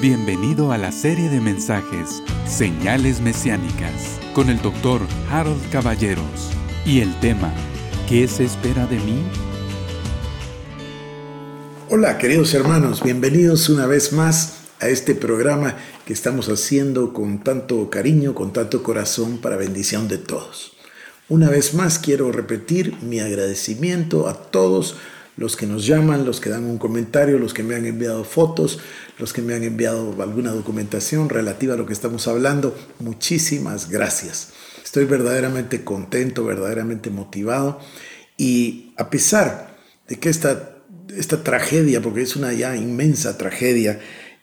Bienvenido a la serie de mensajes Señales Mesiánicas con el doctor Harold Caballeros y el tema ¿Qué se espera de mí? Hola queridos hermanos, bienvenidos una vez más a este programa que estamos haciendo con tanto cariño, con tanto corazón para bendición de todos. Una vez más quiero repetir mi agradecimiento a todos los que nos llaman, los que dan un comentario, los que me han enviado fotos, los que me han enviado alguna documentación relativa a lo que estamos hablando. Muchísimas gracias. Estoy verdaderamente contento, verdaderamente motivado y a pesar de que esta, esta tragedia, porque es una ya inmensa tragedia,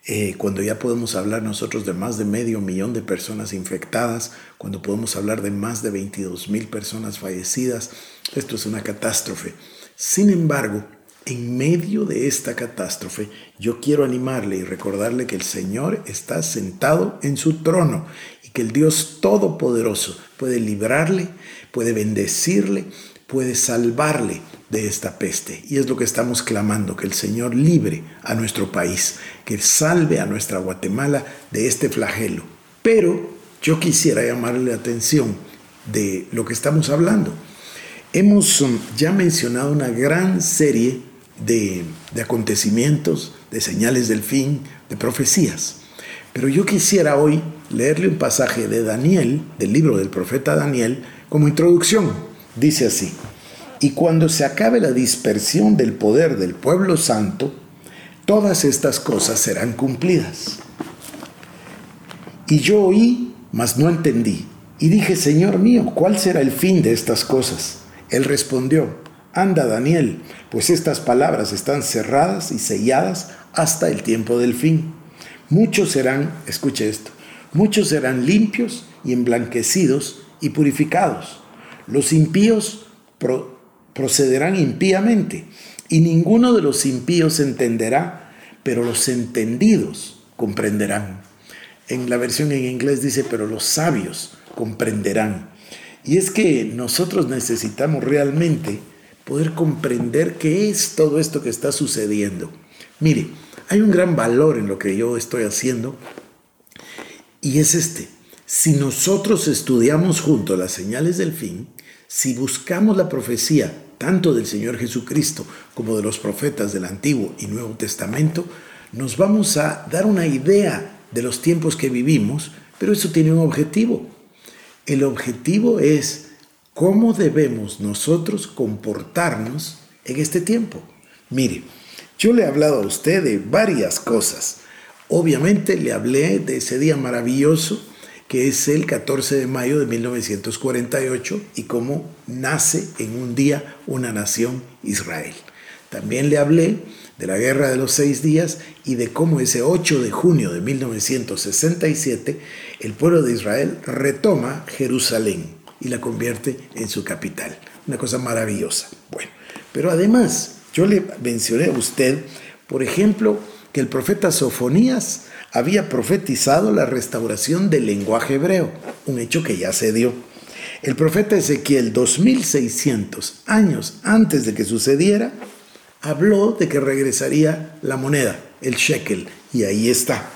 eh, cuando ya podemos hablar nosotros de más de medio millón de personas infectadas, cuando podemos hablar de más de 22 mil personas fallecidas, esto es una catástrofe. Sin embargo, en medio de esta catástrofe, yo quiero animarle y recordarle que el Señor está sentado en su trono y que el Dios Todopoderoso puede librarle, puede bendecirle, puede salvarle de esta peste. Y es lo que estamos clamando, que el Señor libre a nuestro país, que salve a nuestra Guatemala de este flagelo. Pero yo quisiera llamarle la atención de lo que estamos hablando. Hemos um, ya mencionado una gran serie de, acontecimientos, de señales del fin, de profecías. Pero yo quisiera hoy leerle un pasaje de Daniel, del libro del profeta Daniel, como introducción. Dice así, y cuando se acabe la dispersión del poder del pueblo santo, todas estas cosas serán cumplidas. Y yo oí, mas no entendí, y dije, Señor mío, ¿cuál será el fin de estas cosas? Él respondió, anda Daniel, pues estas palabras están cerradas y selladas hasta el tiempo del fin. Muchos serán, escuche esto, muchos serán limpios y emblanquecidos y purificados. Los impíos procederán impíamente y ninguno de los impíos entenderá, pero los entendidos comprenderán. En la versión en inglés dice, pero los sabios comprenderán. Y es que nosotros necesitamos realmente poder comprender qué es todo esto que está sucediendo. Mire, hay un gran valor en lo que yo estoy haciendo y es este. Si nosotros estudiamos juntos las señales del fin, si buscamos la profecía tanto del Señor Jesucristo como de los profetas del Antiguo y Nuevo Testamento, nos vamos a dar una idea de los tiempos que vivimos, pero eso tiene un objetivo. El objetivo es cómo debemos nosotros comportarnos en este tiempo. Mire, yo le he hablado a usted de varias cosas. Obviamente le hablé de ese día maravilloso que es el 14 de mayo de 1948 y cómo nace en un día una nación Israel. También le hablé de la Guerra de los Seis Días y de cómo ese 8 de junio de 1967 el pueblo de Israel retoma Jerusalén y la convierte en su capital. Una cosa maravillosa. Bueno, pero además yo le mencioné a usted, por ejemplo, que el profeta Sofonías había profetizado la restauración del lenguaje hebreo, un hecho que ya se dio. El profeta Ezequiel, 2600 años antes de que sucediera, habló de que regresaría la moneda, el shekel, y ahí está.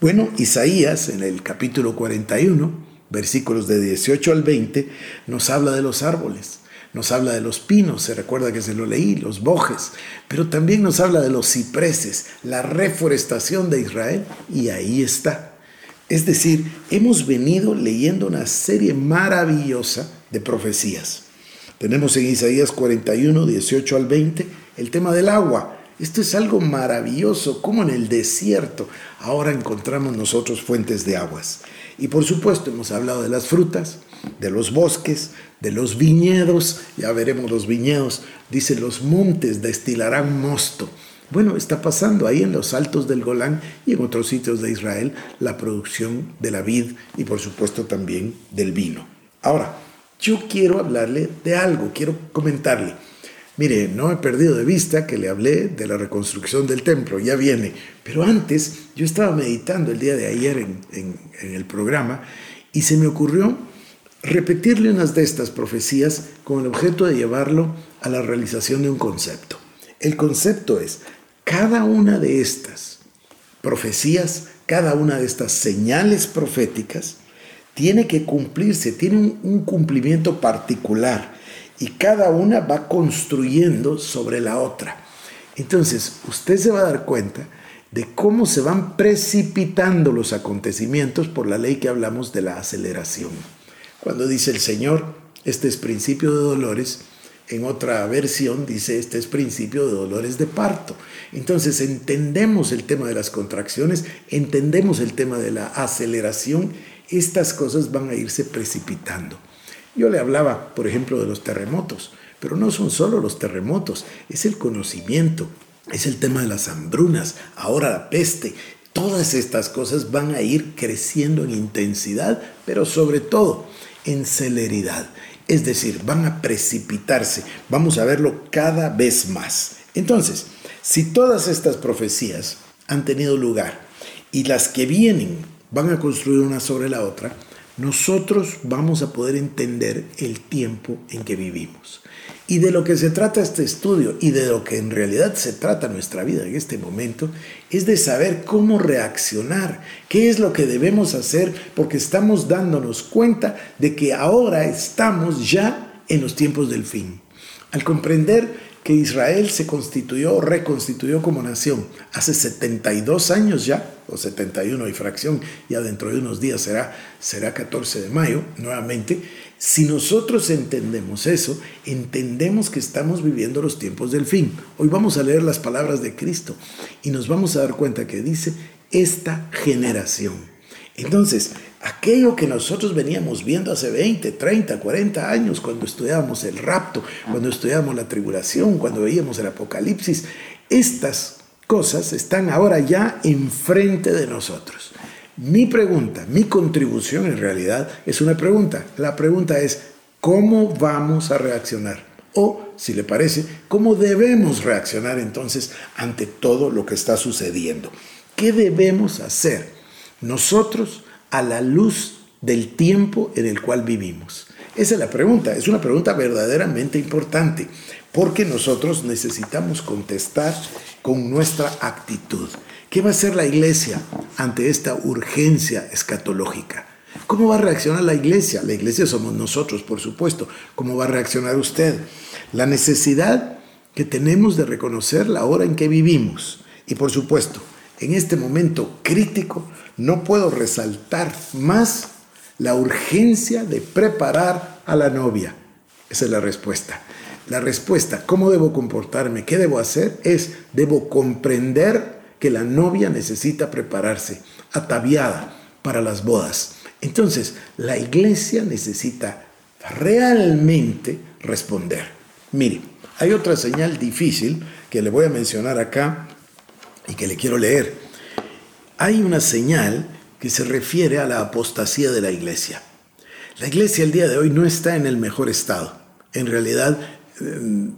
Bueno, Isaías en el capítulo 41, versículos de 18 al 20, nos habla de los árboles, nos habla de los pinos, se recuerda que se lo leí, los bojes, pero también nos habla de los cipreses, la reforestación de Israel, y ahí está. Es decir, hemos venido leyendo una serie maravillosa de profecías. Tenemos en Isaías 41, 18 al 20, el tema del agua, esto es algo maravilloso, como en el desierto ahora encontramos nosotros fuentes de aguas. Y por supuesto hemos hablado de las frutas, de los bosques, de los viñedos, ya veremos los viñedos, dice los montes destilarán mosto. Bueno, está pasando ahí en los altos del Golán y en otros sitios de Israel la producción de la vid y por supuesto también del vino. Ahora, yo quiero hablarle de algo, quiero comentarle. Mire, no he perdido de vista que le hablé de la reconstrucción del templo, ya viene. Pero antes, yo estaba meditando el día de ayer en, el programa y se me ocurrió repetirle unas de estas profecías con el objeto de llevarlo a la realización de un concepto. El concepto es, cada una de estas profecías, cada una de estas señales proféticas, tiene que cumplirse, tiene un, cumplimiento particular y cada una va construyendo sobre la otra. Entonces, usted se va a dar cuenta de cómo se van precipitando los acontecimientos por la ley que hablamos de la aceleración. Cuando dice el Señor, este es principio de dolores, en otra versión dice, este es principio de dolores de parto. Entonces entendemos el tema de las contracciones, entendemos el tema de la aceleración, estas cosas van a irse precipitando. Yo le hablaba, por ejemplo, de los terremotos, pero no son solo los terremotos, es el conocimiento, es el tema de las hambrunas, ahora la peste. Todas estas cosas van a ir creciendo en intensidad, pero sobre todo en celeridad. Es decir, van a precipitarse. Vamos a verlo cada vez más. Entonces, si todas estas profecías han tenido lugar y las que vienen van a construir una sobre la otra, nosotros vamos a poder entender el tiempo en que vivimos. Y de lo que se trata este estudio y de lo que en realidad se trata nuestra vida en este momento es de saber cómo reaccionar, qué es lo que debemos hacer, porque estamos dándonos cuenta de que ahora estamos ya en los tiempos del fin. Al comprender que Israel se constituyó, reconstituyó como nación hace 72 años ya, o 71 y fracción, ya dentro de unos días será, será 14 de mayo nuevamente, si nosotros entendemos eso, entendemos que estamos viviendo los tiempos del fin. Hoy vamos a leer las palabras de Cristo y nos vamos a dar cuenta que dice esta generación. Entonces, aquello que nosotros veníamos viendo hace 20, 30, 40 años cuando estudiábamos el rapto, cuando estudiábamos la tribulación, cuando veíamos el apocalipsis, estas cosas están ahora ya enfrente de nosotros. Mi pregunta, mi contribución en realidad es una pregunta. La pregunta es, ¿cómo vamos a reaccionar? O, si le parece, ¿cómo debemos reaccionar entonces ante todo lo que está sucediendo? ¿Qué debemos hacer nosotros a la luz del tiempo en el cual vivimos? Esa es la pregunta, es una pregunta verdaderamente importante, porque nosotros necesitamos contestar con nuestra actitud. ¿Qué va a hacer la iglesia ante esta urgencia escatológica? ¿Cómo va a reaccionar la iglesia? La iglesia somos nosotros, por supuesto. ¿Cómo va a reaccionar usted? La necesidad que tenemos de reconocer la hora en que vivimos. Y por supuesto, en este momento crítico, no puedo resaltar más la urgencia de preparar a la novia. Esa es la respuesta. La respuesta, ¿cómo debo comportarme? ¿Qué debo hacer? Es, debo comprender que la novia necesita prepararse, ataviada para las bodas. Entonces, la iglesia necesita realmente responder. Mire, hay otra señal difícil que le voy a mencionar acá y que le quiero leer. Hay una señal que se refiere a la apostasía de la iglesia. La iglesia el día de hoy no está en el mejor estado. En realidad, eh,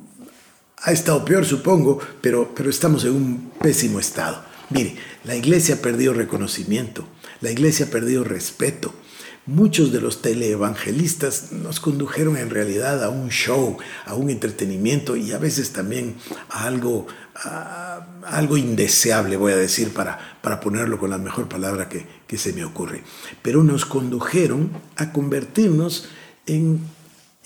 ha estado peor, supongo, pero, pero estamos en un pésimo estado. Mire, la iglesia ha perdido reconocimiento, la iglesia ha perdido respeto. Muchos de los teleevangelistas nos condujeron en realidad a un show, a un entretenimiento y a veces también a algo, algo indeseable, voy a decir, para, para ponerlo con la mejor palabra que, que se me ocurre. Pero nos condujeron a convertirnos en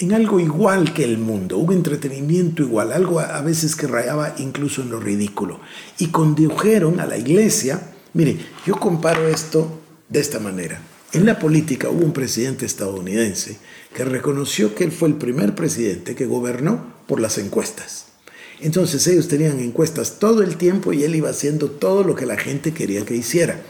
en algo igual que el mundo, un entretenimiento igual, algo a veces que rayaba incluso en lo ridículo. Y condujeron a la iglesia, mire, yo comparo esto de esta manera. En la política hubo un presidente estadounidense que reconoció que él fue el primer presidente que gobernó por las encuestas. Entonces ellos tenían encuestas todo el tiempo y él iba haciendo todo lo que la gente quería que hiciera.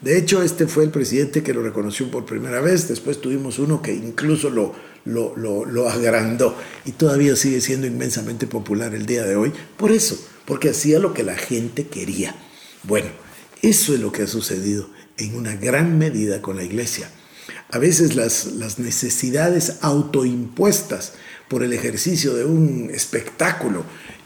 De hecho, este fue el presidente que lo reconoció por primera vez, después tuvimos uno que incluso lo, lo, lo, agrandó y todavía sigue siendo inmensamente popular el día de hoy. Por eso, porque hacía lo que la gente quería. Bueno, eso es lo que ha sucedido en una gran medida con la iglesia. A veces las, las necesidades autoimpuestas por el ejercicio de un espectáculo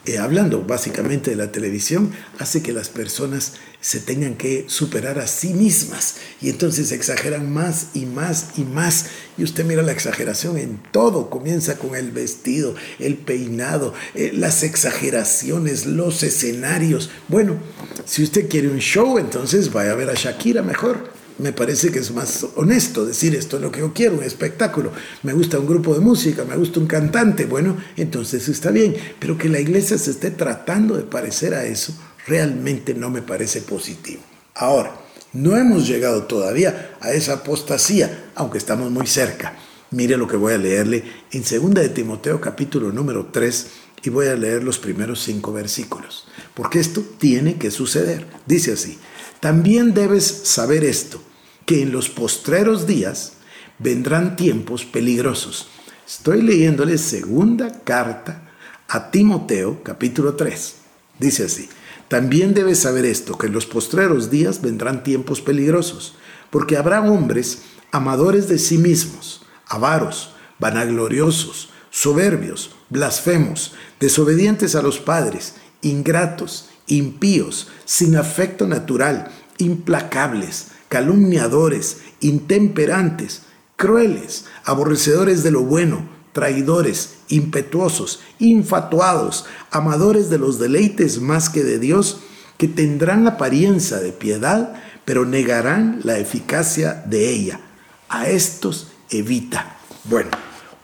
eh, hablando básicamente de la televisión, hace que las personas se tengan que superar a sí mismas y entonces exageran más y más y más. Y usted mira la exageración en todo, comienza con el vestido, el peinado, eh, las exageraciones, los escenarios. Bueno, si usted quiere un show, entonces vaya a ver a Shakira mejor me parece que es más honesto decir esto es lo que yo quiero, un espectáculo. Me gusta un grupo de música, me gusta un cantante, bueno, entonces está bien. Pero que la iglesia se esté tratando de parecer a eso, realmente no me parece positivo. Ahora, no hemos llegado todavía a esa apostasía, aunque estamos muy cerca. Mire lo que voy a leerle en 2 de Timoteo capítulo número 3 y voy a leer los primeros cinco versículos, porque esto tiene que suceder. Dice así, también debes saber esto que en los postreros días vendrán tiempos peligrosos. Estoy leyéndole segunda carta a Timoteo, capítulo 3. Dice así, también debes saber esto, que en los postreros días vendrán tiempos peligrosos, porque habrá hombres amadores de sí mismos, avaros, vanagloriosos, soberbios, blasfemos, desobedientes a los padres, ingratos, impíos, sin afecto natural, implacables, calumniadores, intemperantes, crueles, aborrecedores de lo bueno, traidores, impetuosos, infatuados, amadores de los deleites más que de Dios, que tendrán apariencia de piedad, pero negarán la eficacia de ella. A estos evita. Bueno,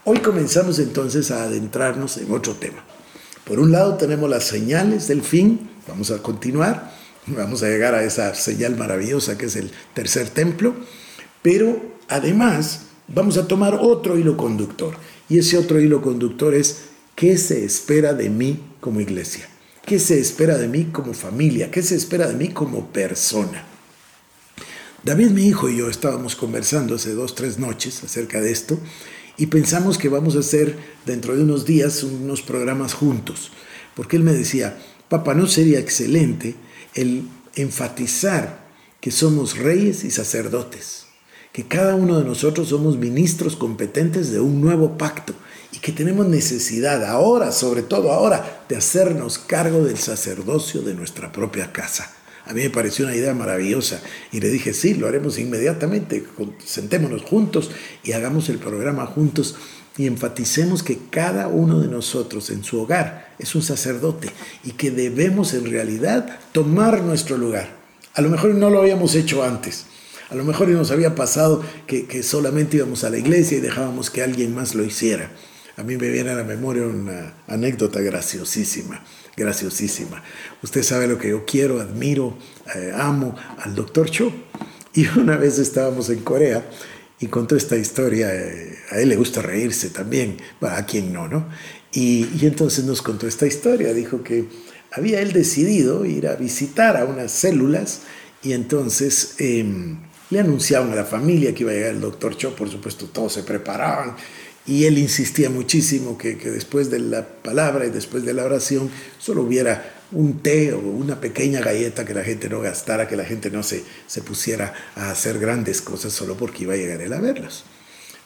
hoy comenzamos entonces a adentrarnos en otro tema. Por un lado tenemos las señales del fin, vamos a continuar, Vamos a llegar a esa señal maravillosa que es el tercer templo, pero además vamos a tomar otro hilo conductor. Y ese otro hilo conductor es qué se espera de mí como iglesia, qué se espera de mí como familia, qué se espera de mí como persona. David, mi hijo y yo estábamos conversando hace dos, tres noches acerca de esto y pensamos que vamos a hacer dentro de unos días unos programas juntos, porque él me decía, papá, ¿no sería excelente el enfatizar que somos reyes y sacerdotes, que cada uno de nosotros somos ministros competentes de un nuevo pacto y que tenemos necesidad ahora, sobre todo ahora, de hacernos cargo del sacerdocio de nuestra propia casa. A mí me pareció una idea maravillosa y le dije, sí, lo haremos inmediatamente, sentémonos juntos y hagamos el programa juntos y enfaticemos que cada uno de nosotros en su hogar es un sacerdote y que debemos en realidad tomar nuestro lugar. A lo mejor no lo habíamos hecho antes. A lo mejor nos había pasado que, solamente íbamos a la iglesia y dejábamos que alguien más lo hiciera. A mí me viene a la memoria una anécdota graciosísima, graciosísima. Usted sabe lo que yo quiero, admiro, eh, amo al doctor Cho. Y una vez estábamos en Corea y contó esta historia. Eh, a él le gusta reírse también, a quien no, ¿no? Y, entonces nos contó esta historia. Dijo que había él decidido ir a visitar a unas células y entonces em, le anunciaban a la familia que iba a llegar el doctor Cho. Por supuesto, todos se preparaban. Y él insistía muchísimo que, que después de la palabra y después de la oración solo hubiera un té o una pequeña galleta que la gente no gastara, que la gente no se, se pusiera a hacer grandes cosas solo porque iba a llegar él a verlos.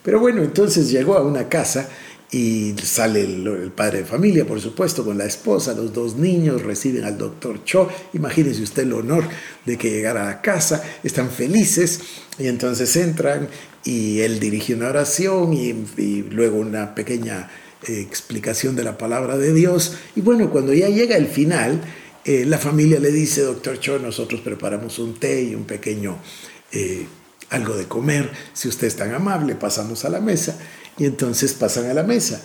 Pero bueno, entonces llegó a una casa y sale el, padre de familia, por supuesto, con la esposa, los dos niños, reciben al doctor Cho. Imagínese usted el honor de que llegara a casa, están felices y entonces entran y él dirige una oración y, y luego una pequeña explicación de la palabra de Dios. Y bueno, cuando ya llega el final, eh, la familia le dice, doctor Cho, nosotros preparamos un té y un pequeño eh, algo de comer. Si usted es tan amable, pasamos a la mesa. Y entonces pasan a la mesa.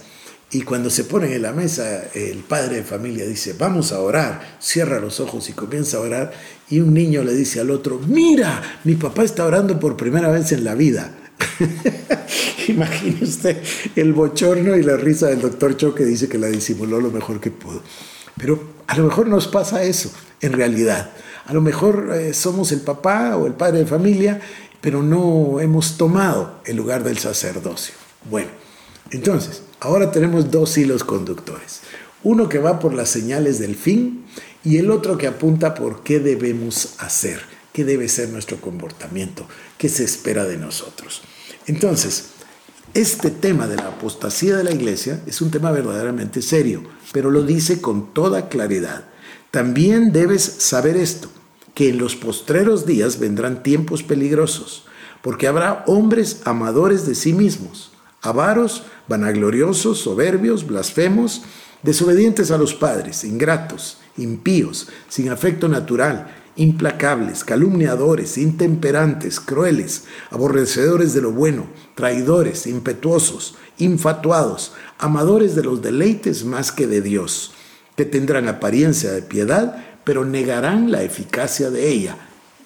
Y cuando se ponen en la mesa, el padre de familia dice, vamos a orar, cierra los ojos y comienza a orar. Y un niño le dice al otro, mira, mi papá está orando por primera vez en la vida. Imagine usted el bochorno y la risa del doctor Cho que dice que la disimuló lo mejor que pudo. Pero a lo mejor nos pasa eso, en realidad. A lo mejor eh, somos el papá o el padre de familia, pero no hemos tomado el lugar del sacerdocio. Bueno, entonces, ahora tenemos dos hilos conductores. Uno que va por las señales del fin y el otro que apunta por qué debemos hacer, qué debe ser nuestro comportamiento, qué se espera de nosotros. Entonces, Este tema de la apostasía de la iglesia es un tema verdaderamente serio, pero lo dice con toda claridad. También debes saber esto, que en los postreros días vendrán tiempos peligrosos, porque habrá hombres amadores de sí mismos, avaros, vanagloriosos, soberbios, blasfemos, desobedientes a los padres, ingratos, impíos, sin afecto natural, implacables, calumniadores, intemperantes, crueles, aborrecedores de lo bueno, traidores, impetuosos, infatuados, amadores de los deleites más que de Dios, que tendrán apariencia de piedad, pero negarán la eficacia de ella.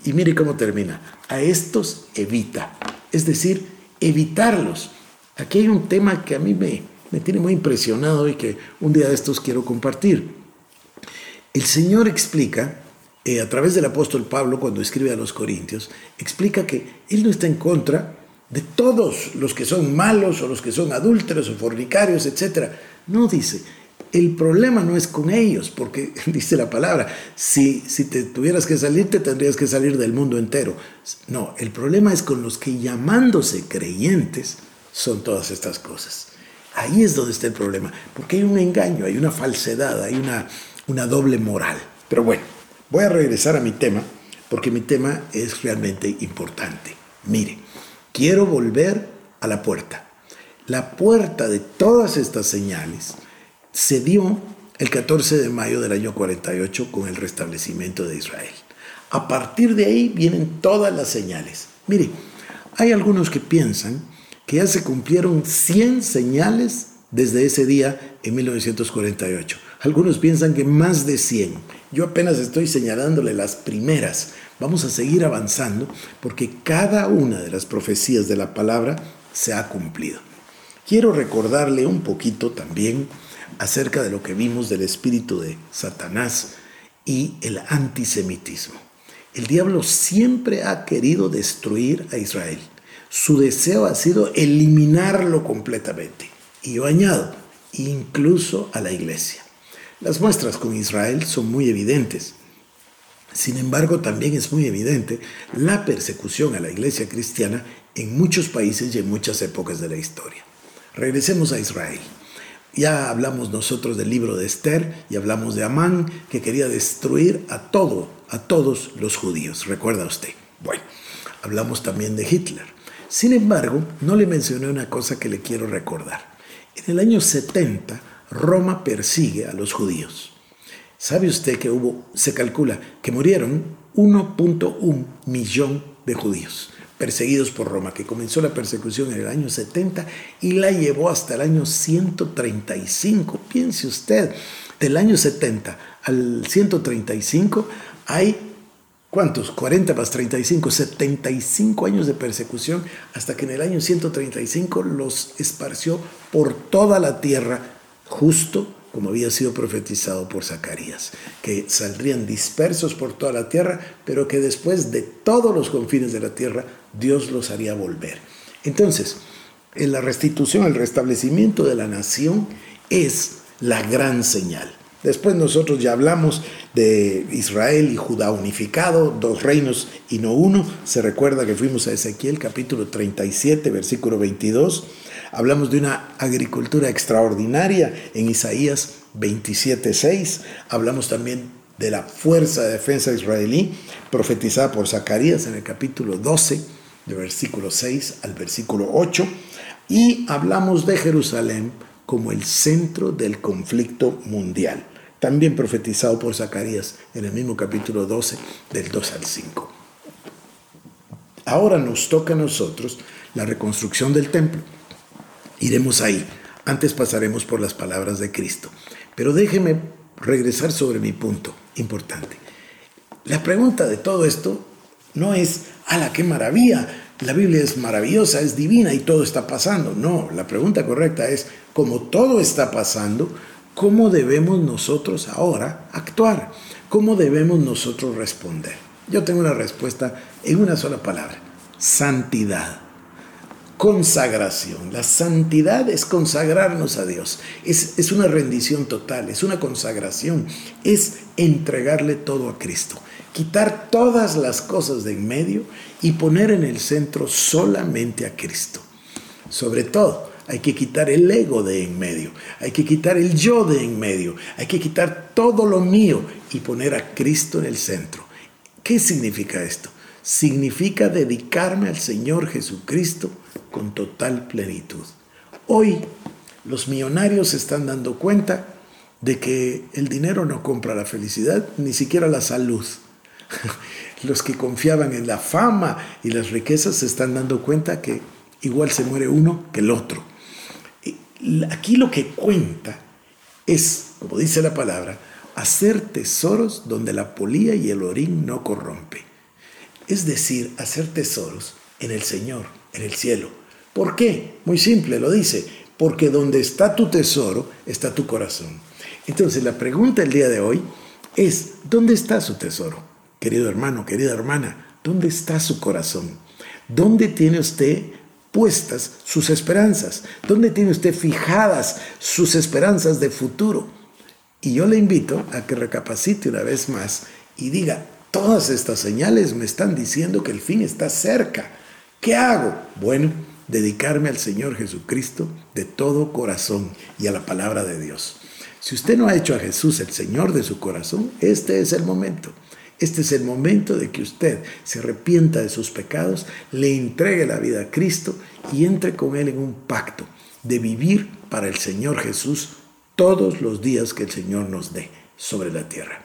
Y mire cómo termina. A estos evita. Es decir, evitarlos. Aquí hay un tema que a mí me, me tiene muy impresionado y que un día de estos quiero compartir. El Señor explica, eh, a través del apóstol Pablo, cuando escribe a los Corintios, explica que Él no está en contra de todos los que son malos o los que son adúlteros o fornicarios, etc. No dice, el problema no es con ellos, porque dice la palabra, si, si te tuvieras que salir, te tendrías que salir del mundo entero. No, el problema es con los que llamándose creyentes son todas estas cosas. Ahí es donde está el problema, porque hay un engaño, hay una falsedad, hay una, una doble moral. Pero bueno, voy a regresar a mi tema, porque mi tema es realmente importante. Mire, quiero volver a la puerta. La puerta de todas estas señales se dio el 14 de mayo del año 48 con el restablecimiento de Israel. A partir de ahí vienen todas las señales. Mire, hay algunos que piensan que ya se cumplieron 100 señales desde ese día en 1948. Algunos piensan que más de 100. Yo apenas estoy señalándole las primeras. Vamos a seguir avanzando porque cada una de las profecías de la palabra se ha cumplido. Quiero recordarle un poquito también acerca de lo que vimos del espíritu de Satanás y el antisemitismo. El diablo siempre ha querido destruir a Israel. Su deseo ha sido eliminarlo completamente. Y yo añado, incluso a la iglesia. Las muestras con Israel son muy evidentes. Sin embargo, también es muy evidente la persecución a la iglesia cristiana en muchos países y en muchas épocas de la historia. Regresemos a Israel. Ya hablamos nosotros del libro de Esther y hablamos de Amán que quería destruir a todo, a todos los judíos. ¿Recuerda usted? Bueno, hablamos también de Hitler. Sin embargo, no le mencioné una cosa que le quiero recordar. En el año 70, Roma persigue a los judíos. ¿Sabe usted que hubo, se calcula que murieron 1.1 millón de judíos? perseguidos por Roma, que comenzó la persecución en el año 70 y la llevó hasta el año 135. Piense usted, del año 70 al 135 hay, ¿cuántos? 40 más 35, 75 años de persecución, hasta que en el año 135 los esparció por toda la tierra, justo como había sido profetizado por Zacarías, que saldrían dispersos por toda la tierra, pero que después de todos los confines de la tierra, Dios los haría volver. Entonces, en la restitución, el restablecimiento de la nación es la gran señal. Después nosotros ya hablamos de Israel y Judá unificado, dos reinos y no uno. Se recuerda que fuimos a Ezequiel capítulo 37, versículo 22 Hablamos de una agricultura extraordinaria en Isaías 27.6. Hablamos también de la fuerza de defensa israelí profetizada por Zacarías en el capítulo 12, de versículo 6 al versículo 8. Y hablamos de Jerusalén como el centro del conflicto mundial, también profetizado por Zacarías en el mismo capítulo 12, del 2 al 5. Ahora nos toca a nosotros la reconstrucción del templo. Iremos ahí. Antes pasaremos por las palabras de Cristo. Pero déjeme regresar sobre mi punto importante. La pregunta de todo esto no es, ¡ala, qué maravilla! La Biblia es maravillosa, es divina y todo está pasando. No, la pregunta correcta es, como todo está pasando, ¿cómo debemos nosotros ahora actuar? ¿Cómo debemos nosotros responder? Yo tengo una respuesta en una sola palabra, santidad consagración. La santidad es consagrarnos a Dios. Es, es, una rendición total, es una consagración, es entregarle todo a Cristo. Quitar todas las cosas de en medio y poner en el centro solamente a Cristo. Sobre todo, hay que quitar el ego de en medio, hay que quitar el yo de en medio, hay que quitar todo lo mío y poner a Cristo en el centro. ¿Qué significa esto? Significa dedicarme al Señor Jesucristo con total plenitud. Hoy los millonarios se están dando cuenta de que el dinero no compra la felicidad, ni siquiera la salud. Los que confiaban en la fama y las riquezas se están dando cuenta que igual se muere uno que el otro. Aquí lo que cuenta es, como dice la palabra, hacer tesoros donde la polía y el orín no corrompe. Es decir, hacer tesoros en el Señor, en el cielo. ¿Por qué? Muy simple, lo dice, porque donde está tu tesoro está tu corazón. Entonces la pregunta el día de hoy es, ¿dónde está su tesoro? Querido hermano, querida hermana, ¿dónde está su corazón? ¿Dónde tiene usted puestas sus esperanzas? ¿Dónde tiene usted fijadas sus esperanzas de futuro? Y yo le invito a que recapacite una vez más y diga, todas estas señales me están diciendo que el fin está cerca. ¿Qué hago? Bueno, dedicarme al Señor Jesucristo de todo corazón y a la palabra de Dios. Si usted no ha hecho a Jesús el Señor de su corazón, este es el momento. Este es el momento de que usted se arrepienta de sus pecados, le entregue la vida a Cristo y entre con Él en un pacto de vivir para el Señor Jesús todos los días que el Señor nos dé sobre la tierra.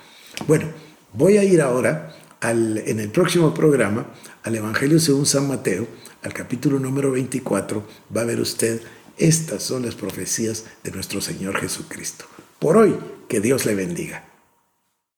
Bueno, voy a ir ahora en el próximo programa al Evangelio según San Mateo, al capítulo número 24, va a ver usted, estas son las profecías de nuestro Señor Jesucristo. Por hoy, que Dios le bendiga.